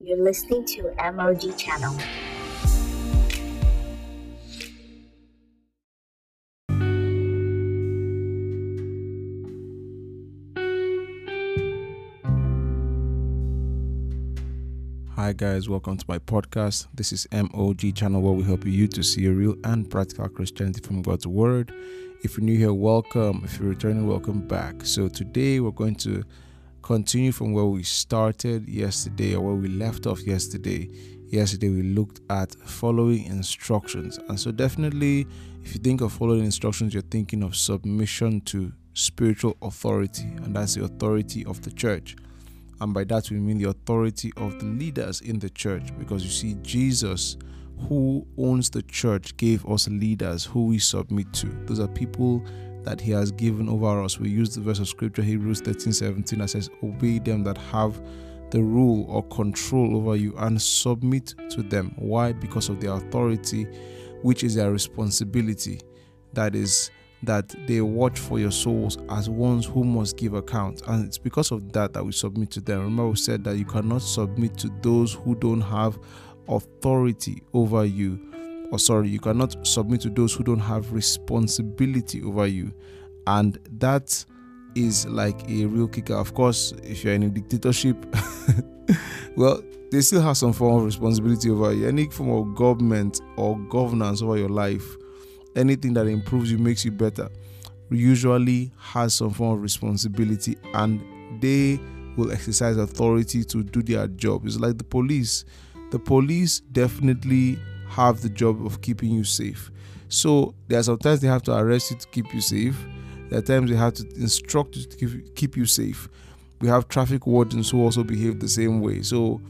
You're listening to MOG Channel. Hi guys, welcome to my podcast. This is MOG channel where we help you to see a real and practical Christianity from God's word. If you're new here, welcome. If you're returning, welcome back. So today we're going to continue from where we started yesterday or where we left off yesterday. Yesterday we looked at following instructions. And so definitely if you think of following instructions, you're thinking of submission to spiritual authority, and that's the authority of the church. And by that, we mean the authority of the leaders in the church. Because you see, Jesus, who owns the church, gave us leaders who we submit to. Those are people that He has given over us. We use the verse of scripture, Hebrews 13 17, that says, Obey them that have the rule or control over you and submit to them. Why? Because of their authority, which is their responsibility. That is that they watch for your souls as ones who must give account. And it's because of that that we submit to them. Remember, we said that you cannot submit to those who don't have authority over you. Or, sorry, you cannot submit to those who don't have responsibility over you. And that is like a real kicker. Of course, if you're in a dictatorship, well, they still have some form of responsibility over you. Any form of government or governance over your life anything that improves you makes you better usually has some form of responsibility and they will exercise authority to do their job it's like the police the police definitely have the job of keeping you safe so there are sometimes they have to arrest you to keep you safe there are times they have to instruct you to keep, keep you safe we have traffic wardens who also behave the same way so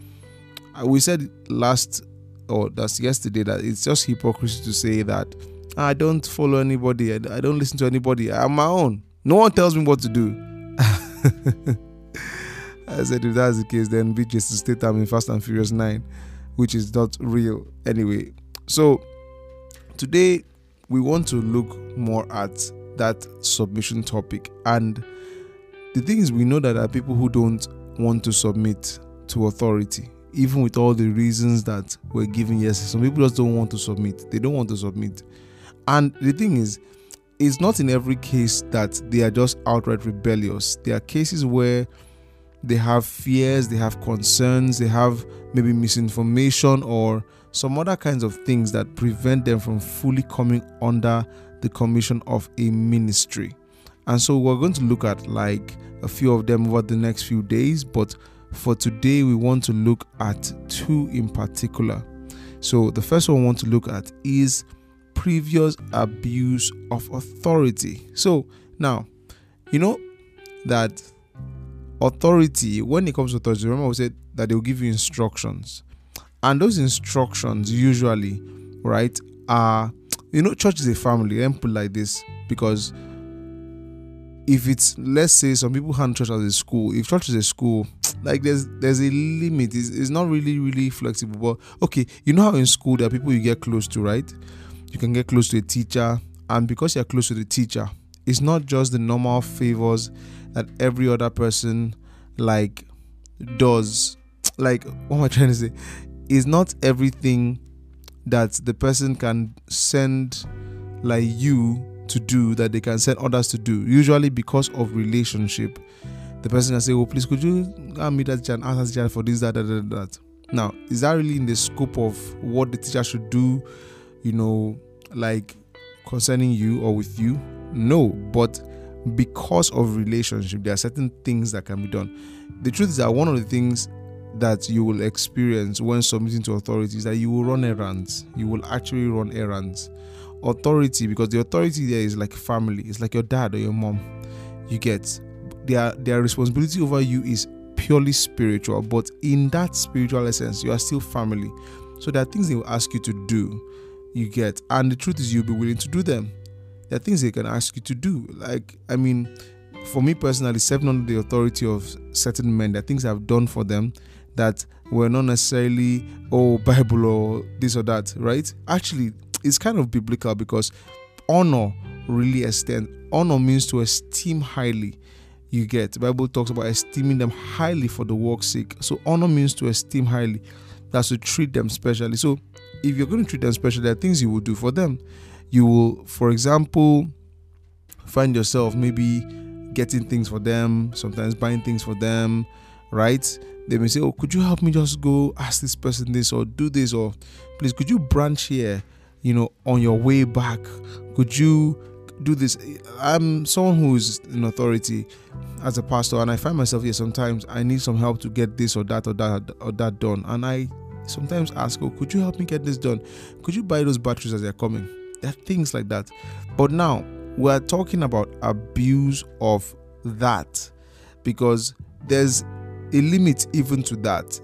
uh, we said last or that's yesterday that it's just hypocrisy to say that I don't follow anybody. I, I don't listen to anybody. I'm my own. No one tells me what to do. I said, if that's the case, then be Jason Statham in Fast and Furious 9, which is not real anyway. So, today we want to look more at that submission topic. And the thing is, we know that there are people who don't want to submit to authority, even with all the reasons that we're giving. Yes, some people just don't want to submit, they don't want to submit. And the thing is, it's not in every case that they are just outright rebellious. There are cases where they have fears, they have concerns, they have maybe misinformation or some other kinds of things that prevent them from fully coming under the commission of a ministry. And so we're going to look at like a few of them over the next few days, but for today we want to look at two in particular. So the first one we want to look at is previous abuse of authority. So now, you know that authority, when it comes to authority, remember we said that they'll give you instructions. And those instructions usually, right, are you know, church is a family. Let me put like this because if it's let's say some people hand church as a school, if church is a school, like there's there's a limit. It's, it's not really really flexible. But okay, you know how in school there are people you get close to, right? you can get close to a teacher and because you're close to the teacher it's not just the normal favors that every other person like does like what am i trying to say is not everything that the person can send like you to do that they can send others to do usually because of relationship the person can say oh please could you meet that and ask that for this that that that, that. now is that really in the scope of what the teacher should do you know, like concerning you or with you? No, but because of relationship, there are certain things that can be done. The truth is that one of the things that you will experience when submitting to authority is that you will run errands. You will actually run errands. Authority, because the authority there is like family, it's like your dad or your mom. You get their their responsibility over you is purely spiritual, but in that spiritual essence, you are still family. So there are things they will ask you to do you get and the truth is you'll be willing to do them there are things they can ask you to do like i mean for me personally serving under the authority of certain men there are things i've done for them that were not necessarily oh bible or this or that right actually it's kind of biblical because honor really extends honor means to esteem highly You get the Bible talks about esteeming them highly for the work's sake. So honor means to esteem highly. That's to treat them specially. So if you're going to treat them specially, there are things you will do for them. You will, for example, find yourself maybe getting things for them, sometimes buying things for them, right? They may say, Oh, could you help me just go ask this person this or do this? Or please, could you branch here, you know, on your way back? Could you do this? I'm someone who is in authority as a pastor, and I find myself here sometimes I need some help to get this or that or that or that done. And I sometimes ask, Oh, could you help me get this done? Could you buy those batteries as they're coming? There are things like that. But now we're talking about abuse of that because there's a limit even to that.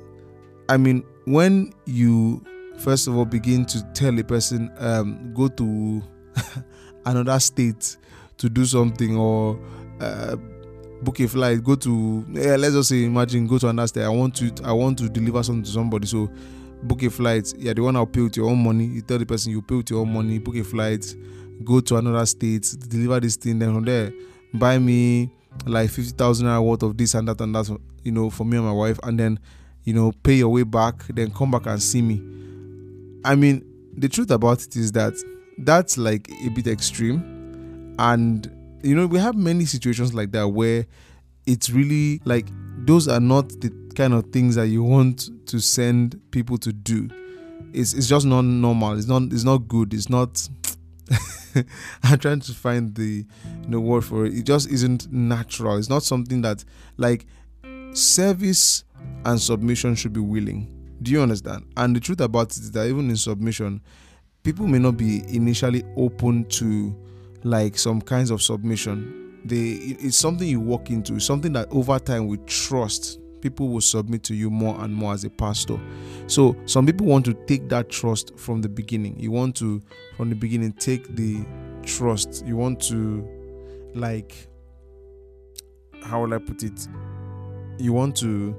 I mean, when you first of all begin to tell a person, um, go to another state to do something or uh, book a flight, go to yeah, let's just say imagine go to another state. I want to I want to deliver something to somebody, so book a flight. Yeah, the one I'll pay with your own money. You tell the person you pay with your own money, book a flight, go to another state, deliver this thing, then from there buy me like fifty thousand naira worth of this and that and that, you know, for me and my wife, and then you know pay your way back, then come back and see me. I mean, the truth about it is that that's like a bit extreme, and you know we have many situations like that where it's really like those are not the kind of things that you want to send people to do. It's it's just not normal. It's not it's not good. It's not. I'm trying to find the you know, word for it. It just isn't natural. It's not something that like service and submission should be willing. Do you understand? And the truth about it is that even in submission, people may not be initially open to like some kinds of submission. They it's something you walk into, It's something that over time with trust people will submit to you more and more as a pastor. So some people want to take that trust from the beginning. You want to from the beginning take the trust. You want to like how will I put it? You want to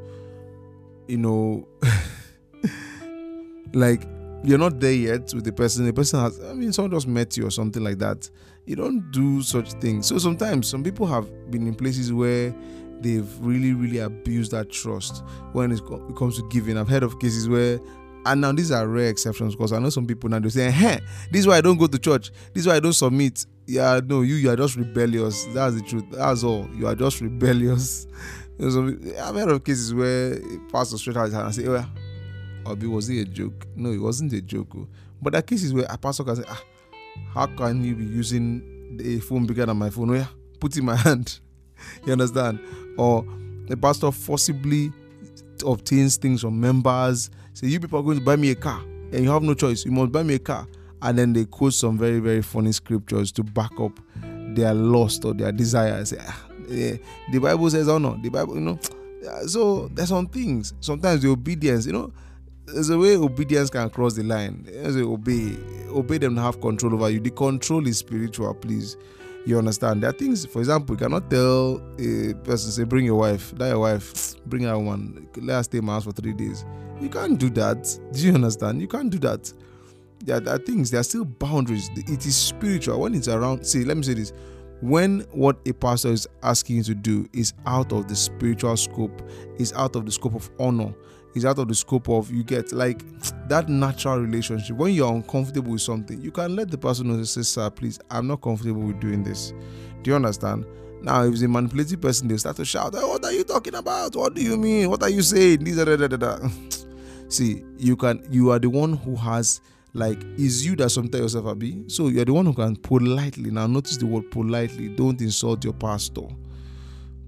you know like you're not there yet with the person. The person has, I mean, someone just met you or something like that. You don't do such things. So sometimes some people have been in places where they've really, really abused that trust when it comes to giving. I've heard of cases where, and now these are rare exceptions because I know some people now they say, "Hey, this is why I don't go to church. This is why I don't submit." Yeah, no, you you are just rebellious. That's the truth. That's all. You are just rebellious. I've heard of cases where pastor straight out his hand and say, "Well, Obi, was it a joke?" No, it wasn't a joke. Oh. But are cases where a pastor can say, "Ah, how can you be using a phone bigger than my phone? Oh, yeah, put in my hand." You understand? Or the pastor forcibly obtains things from members. Say, you people are going to buy me a car, and you have no choice. You must buy me a car. And then they quote some very, very funny scriptures to back up their lust or their desires. Ah, yeah, the Bible says, oh no, the Bible, you know. So there's some things. Sometimes the obedience, you know, there's a way obedience can cross the line. There's a obey, obey them to have control over you. The control is spiritual, please. You understand? There are things, for example, you cannot tell a person, say, bring your wife, that your wife, bring her one, let her stay in my house for three days. You can't do that. Do you understand? You can't do that. There, there are things, there are still boundaries. It is spiritual. When it's around, see, let me say this. When what a pastor is asking you to do is out of the spiritual scope, is out of the scope of honor, is out of the scope of you get like that natural relationship. When you're uncomfortable with something, you can let the person know, say, sir, please, I'm not comfortable with doing this. Do you understand? Now, if it's a manipulative person, they start to shout, What are you talking about? What do you mean? What are you saying? See, you can you are the one who has like is you that sometimes yourself abi. So you're the one who can politely now notice the word politely, don't insult your pastor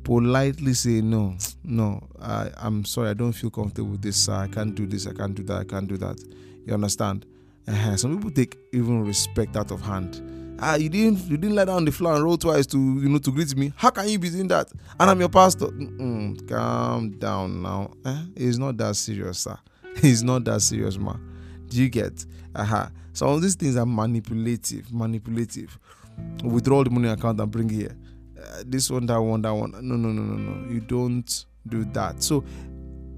politely say no no I, i'm sorry i don't feel comfortable with this i can't do this i can't do that i can't do that. You understand? Uh-huh. some people take even respect out of hand. Ah you didn't you didn't lie down on the floor and roll twice to you know to greet me. How can you be doing that? And i'm your pastor. Mm-mm, calm down now. Eh? it's not that serious sir. It's not that serious man do you get? Uh-huh some of these things are manipulative manipulative. Withdraw the money account and bring here this one, that one, that one. No, no, no, no, no. You don't do that. So,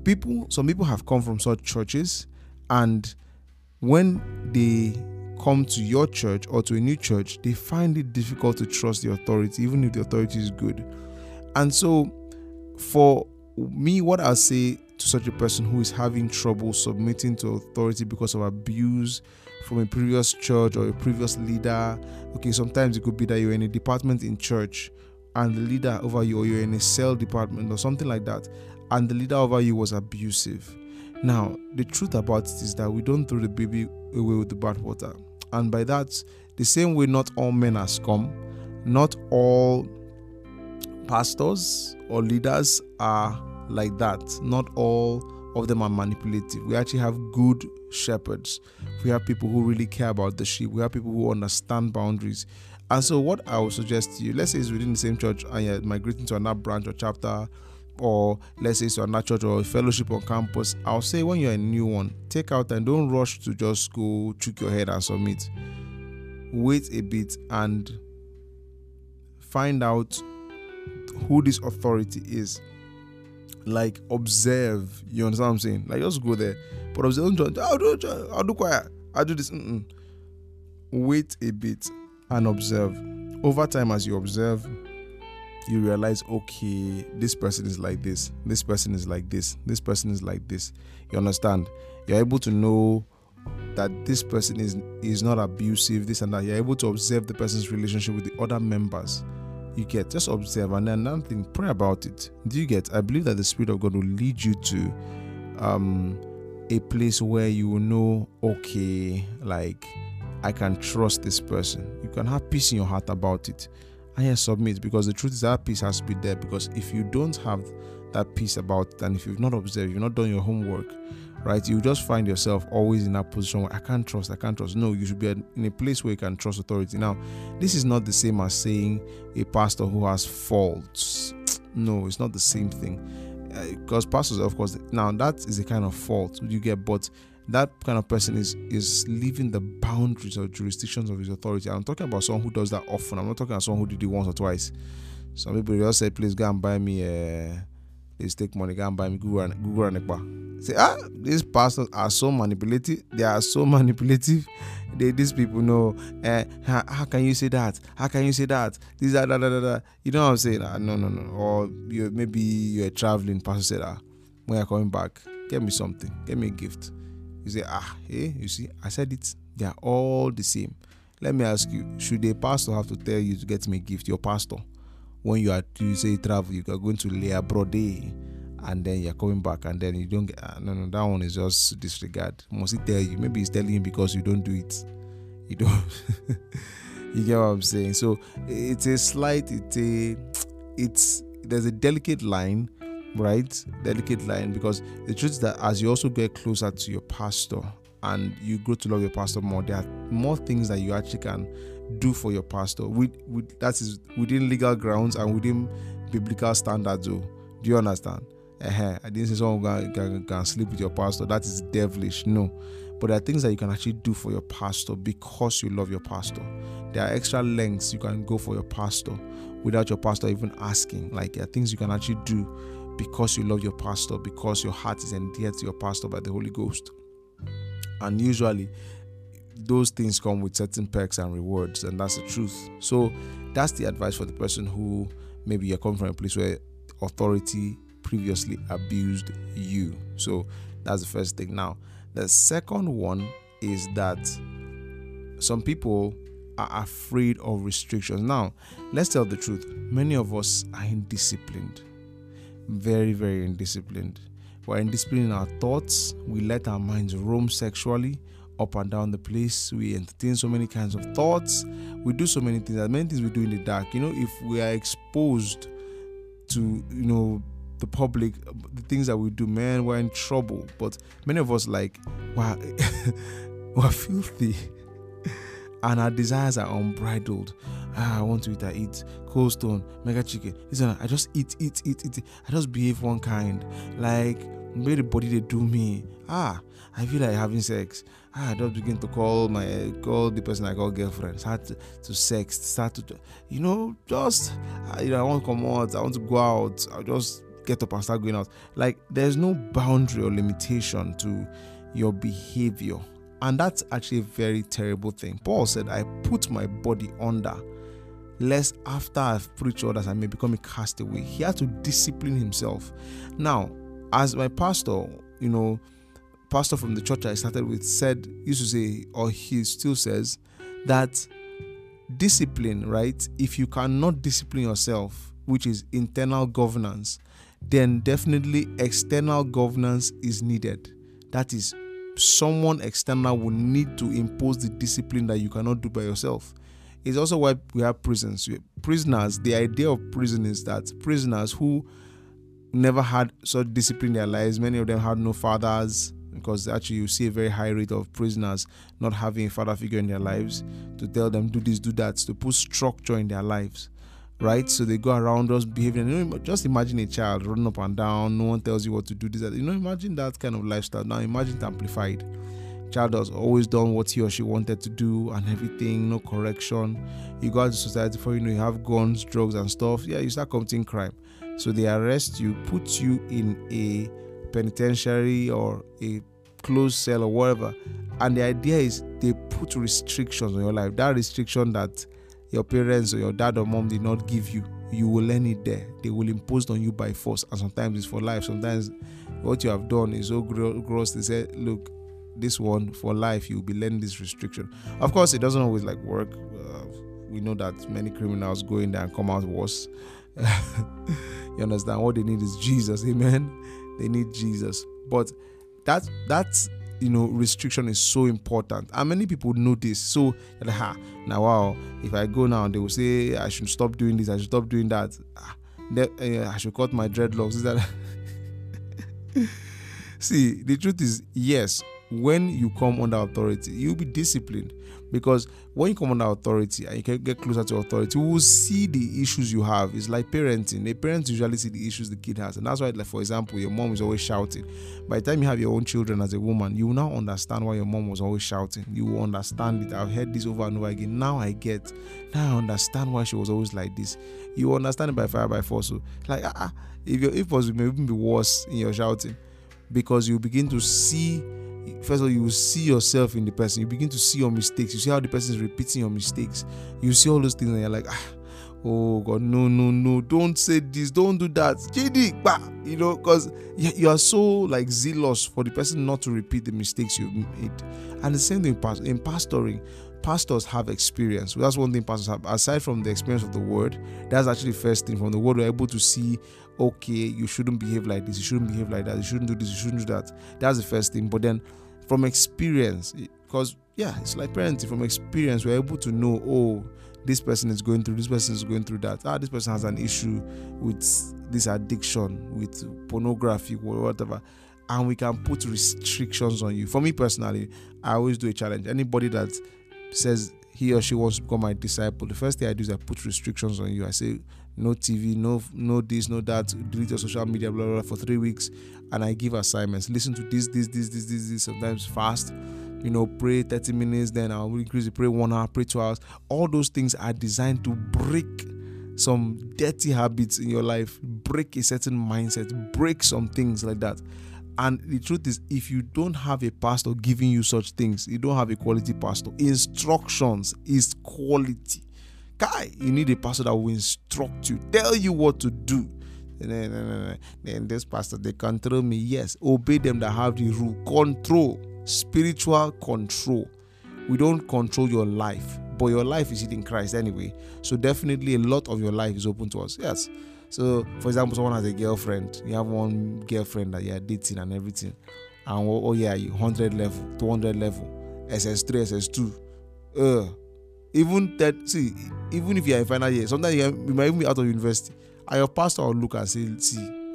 people, some people have come from such churches, and when they come to your church or to a new church, they find it difficult to trust the authority, even if the authority is good. And so, for me, what I'll say to such a person who is having trouble submitting to authority because of abuse from a previous church or a previous leader, okay, sometimes it could be that you're in a department in church and the leader over you, or you're in a cell department or something like that, and the leader over you was abusive. Now, the truth about it is that we don't throw the baby away with the bathwater. And by that, the same way, not all men are scum, not all pastors or leaders are like that. Not all of them are manipulative. We actually have good shepherds. We have people who really care about the sheep. We have people who understand boundaries. And so, what I would suggest to you, let's say it's within the same church and you're migrating to another branch or chapter, or let's say it's another church or fellowship on campus, I'll say when you're a new one, take out and don't rush to just go trick your head and submit. Wait a bit and find out who this authority is. Like observe, you understand what I'm saying? Like just go there, but observe. Don't I'll do, I'll do quiet. I'll do this. Mm-mm. Wait a bit and observe. Over time, as you observe, you realize, okay, this person is like this, this person is like this, this person is like this. You understand? You're able to know that this person is is not abusive, this and that. You're able to observe the person's relationship with the other members. You get just observe and then another thing, pray about it. Do you get? I believe that the Spirit of God will lead you to um a place where you will know, okay, like I can trust this person. You can have peace in your heart about it. And yes, submit because the truth is that peace has to be there. Because if you don't have that peace about it, and if you've not observed, you've not done your homework, right, you just find yourself always in that position where I can't trust, I can't trust. No, you should be in a place where you can trust authority. Now, this is not the same as saying a pastor who has faults. No, it's not the same thing. Uh, because pastors, of course, now that is a kind of fault you get, but that kind of person is is leaving the boundaries or jurisdictions of his authority. I'm talking about someone who does that often. I'm not talking about someone who did it once or twice. Some people just say, please go and buy me uh please take money, go and buy me Google and Google and. Say, ah, these pastors are so manipulative. They are so manipulative. They these people know uh, how, how, can you say that? How can you say that? These are da da da da. You know what I'm saying? Ah, no, no, no. Or you maybe you're traveling, pastor said, ah, when you're coming back, get me something, get me a gift you say, ah, hey, you see, I said it. They are all the same. Let me ask you, should a pastor have to tell you to get me a gift? Your pastor, when you are you say travel, you are going to lay abroad and then you're coming back and then you don't get uh, no no that one is just disregard. Must he tell you? Maybe he's telling you because you don't do it. You don't you get what I'm saying? So it's a slight, it's a it's there's a delicate line right? Delicate line because the truth is that as you also get closer to your pastor and you grow to love your pastor more, there are more things that you actually can do for your pastor. With, with that is within legal grounds and within biblical standards. Though. Do you understand? Uh-huh. I didn't say someone can, can, can sleep with your pastor. That is devilish. No. But there are things that you can actually do for your pastor because you love your pastor. There are extra lengths you can go for your pastor without your pastor even asking. Like there are things you can actually do because you love your pastor, because your heart is endeared to your pastor by the Holy Ghost. And usually, those things come with certain perks and rewards, and that's the truth. So, that's the advice for the person who maybe you're coming from a place where authority previously abused you. So, that's the first thing. Now, the second one is that some people are afraid of restrictions. Now, let's tell the truth. Many of us are indisciplined very, very indisciplined. We're indisciplined in our thoughts. We let our minds roam sexually up and down the place. We entertain so many kinds of thoughts. We do so many things. There many things we do in the dark. You know, if we are exposed to, you know, the public, the things that we do, man, we're in trouble. But many of us like, wow, we're filthy and our desires are unbridled. Ah, I want to eat, I eat. Cold stone, mega chicken. Listen, I just eat, eat, eat, eat. I just behave one kind. Like, maybe the body they do me. Ah, I feel like having sex. Ah, I just begin to call my call the person I call girlfriend. Start to, to sex. Start to, you know, just uh, you know, I want to come out. I want to go out. I just get up and start going out. Like, there's no boundary or limitation to your behavior and that's actually a very terrible thing. Paul said, I put my body under. Lest after I've preached others, I may become a castaway. He had to discipline himself. Now, as my pastor, you know, pastor from the church I started with said, used to say, or he still says, that discipline, right? If you cannot discipline yourself, which is internal governance, then definitely external governance is needed. That is, someone external will need to impose the discipline that you cannot do by yourself. It's also why we have prisons. Prisoners, the idea of prison is that prisoners who never had such discipline in their lives, many of them had no fathers, because actually you see a very high rate of prisoners not having a father figure in their lives to tell them do this, do that, to put structure in their lives right? So they go around us behaving. You know, just imagine a child running up and down. No one tells you what to do. This, that. You know, imagine that kind of lifestyle. Now imagine it amplified. Child has always done what he or she wanted to do and everything, no correction. You go out to society for you know you have guns, drugs, and stuff. Yeah, you start committing crime. So they arrest you, put you in a penitentiary or a closed cell or whatever. And the idea is they put restrictions on your life. That restriction that your parents or your dad or mom did not give you, you will learn it there. They will impose on you by force, and sometimes it's for life. Sometimes what you have done is so gross. They say, look, this one for life, you'll be learning this restriction. Of course, it doesn't always like work. Uh, we know that many criminals go in there and come out worse. you understand? What they need is Jesus. Amen. They need Jesus. But that that's you know restriction is so important and many people know this so like, ah, now wow if i go now they will say i should stop doing this i should stop doing that ah, they, uh, i should cut my dreadlocks is that see the truth is yes when you come under authority you'll be disciplined because when you come under authority and you can get closer to authority, you will see the issues you have. It's like parenting. A parent usually see the issues the kid has, and that's why, like for example, your mom is always shouting. By the time you have your own children as a woman, you will now understand why your mom was always shouting. You will understand it. I've heard this over and over again. Now I get. Now I understand why she was always like this. You understand it by fire by force. So, like, ah, uh, if your if was may even be worse in your shouting, because you begin to see first of all you will see yourself in the person. You begin to see your mistakes. You see how the person is repeating your mistakes. You see all those things and you're like ah oh god no no no. Don't say this. Don't do that. Jd bah, you know because you are so like zealous for the person not to repeat the mistakes you made. And the same thing in pastoring pastors have experience. That's one thing pastors have. Aside from the experience of the word that's actually the first thing. From the word we're able to see okay you shouldn't behave like this. You shouldn't behave like that. You shouldn't do this. You shouldn't do that. That's the first thing. But then from experience because yeah it's like parenting. From experience we're able to know oh this person is going through this person is going through that. Ah this person has an issue with this addiction with pornography or whatever. And we can put restrictions on you. For me personally i always do a challenge. Anybody that says he or she wants to become my disciple the first thing i do is i put restrictions on you i say no TV, no no this, no that, delete your social media, blah, blah, blah, for three weeks. And I give assignments. Listen to this, this, this, this, this, this, sometimes fast. You know, pray 30 minutes, then I'll increase it, pray one hour, pray two hours. All those things are designed to break some dirty habits in your life, break a certain mindset, break some things like that. And the truth is, if you don't have a pastor giving you such things, you don't have a quality pastor. Instructions is quality guy, you need a pastor that will instruct you, tell you what to do. And then this pastor, they control me. Yes, obey them that have the rule. Control, spiritual control. We don't control your life, but your life is in Christ anyway. So definitely a lot of your life is open to us. Yes. So, for example, someone has a girlfriend. You have one girlfriend that you are dating and everything. And oh, oh yeah, you? 100 level, 200 level, SS3, SS2. Uh, even that see even if you're in final year sometimes you, you might even be out of university and your pastor will look and say see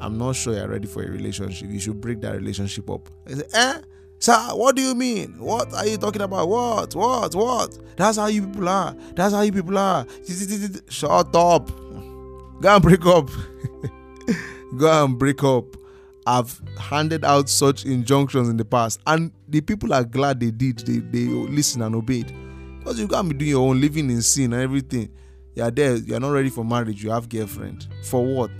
i'm not sure you're ready for a relationship. You should break that relationship up. I say eh? Sir what do you mean? What are you talking about? What? What? What? That's how you people are. That's how you people are. Shut up go and break up go and break up I've handed out such injunctions in the past, and the people are glad they did. They they listened and obeyed. Because you can't be doing your own living in sin and everything. You're there, you're not ready for marriage, you have girlfriend. For what?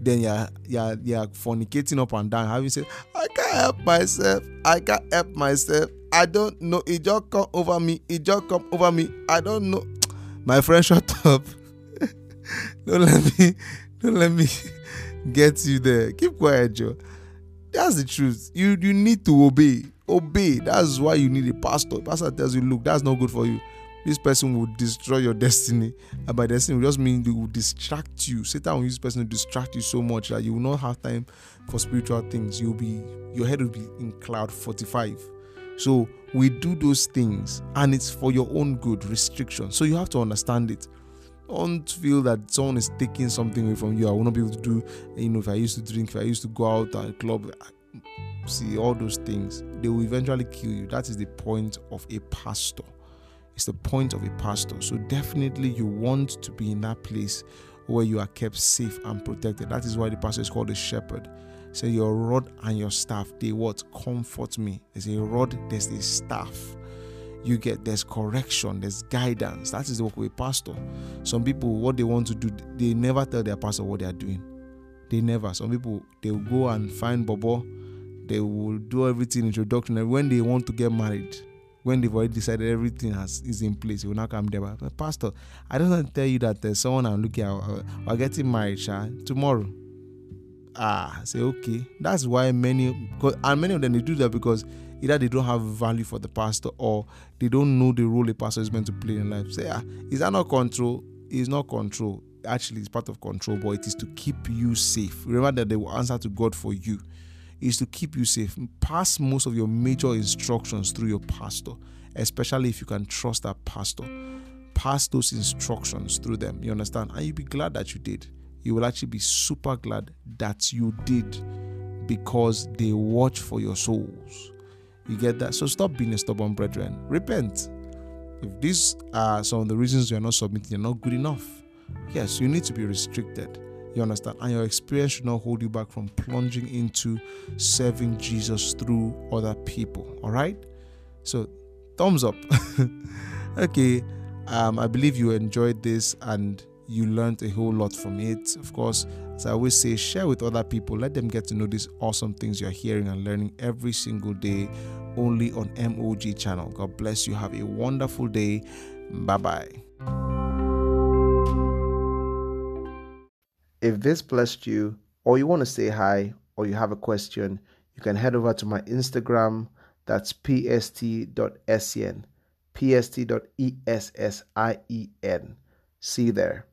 Then you're you're you're fornicating up and down, having said, I can't help myself, I can't help myself. I don't know. It just come over me. It just come over me. I don't know. My friend, shut up. Don't let me, don't let me get you there. Keep quiet, Joe. That's the truth. You you need to obey. Obey. That's why you need a pastor. pastor tells you, look, that's not good for you. This person will destroy your destiny. And by destiny, it just mean they will distract you. Satan will use this person to distract you so much that you will not have time for spiritual things. You'll be your head will be in cloud 45. So we do those things and it's for your own good, restriction. So you have to understand it don't feel that someone is taking something away from you. I will not be able to do, you know, if I used to drink, if I used to go out at a club, see all those things, they will eventually kill you. That is the point of a pastor. It's the point of a pastor. So definitely you want to be in that place where you are kept safe and protected. That is why the pastor is called a shepherd. Say so your rod and your staff, they what comfort me. There's a rod, there's a staff you get there's correction, there's guidance. That is the work of a pastor. Some people, what they want to do, they never tell their pastor what they are doing. They never. Some people they will go and find Bobo, they will do everything introduction. When they want to get married, when they've already decided everything has is in place, you will not come there. But pastor, I don't want to tell you that there's someone I'm looking at uh, are getting married, Sha, tomorrow. Ah, say okay. That's why many and many of them they do that because either they don't have value for the pastor or they don't know the role a pastor is meant to play in life. Say, ah, is that not control? It's not control. Actually, it's part of control, but it is to keep you safe. Remember that they will answer to God for you. Is to keep you safe. Pass most of your major instructions through your pastor, especially if you can trust that pastor. Pass those instructions through them. You understand? And you'll be glad that you did. You will actually be super glad that you did because they watch for your souls. You get that? So stop being a stubborn brethren. Repent. If these are some of the reasons you're not submitting, you're not good enough. Yes, you need to be restricted. You understand? And your experience should not hold you back from plunging into serving Jesus through other people. All right? So, thumbs up. okay. Um, I believe you enjoyed this and you learned a whole lot from it. Of course, as I always say, share with other people. Let them get to know these awesome things you're hearing and learning every single day only on MOG channel. God bless you. Have a wonderful day. Bye bye. If this blessed you, or you want to say hi, or you have a question, you can head over to my Instagram. That's pst.sen, pst.essien. See you there.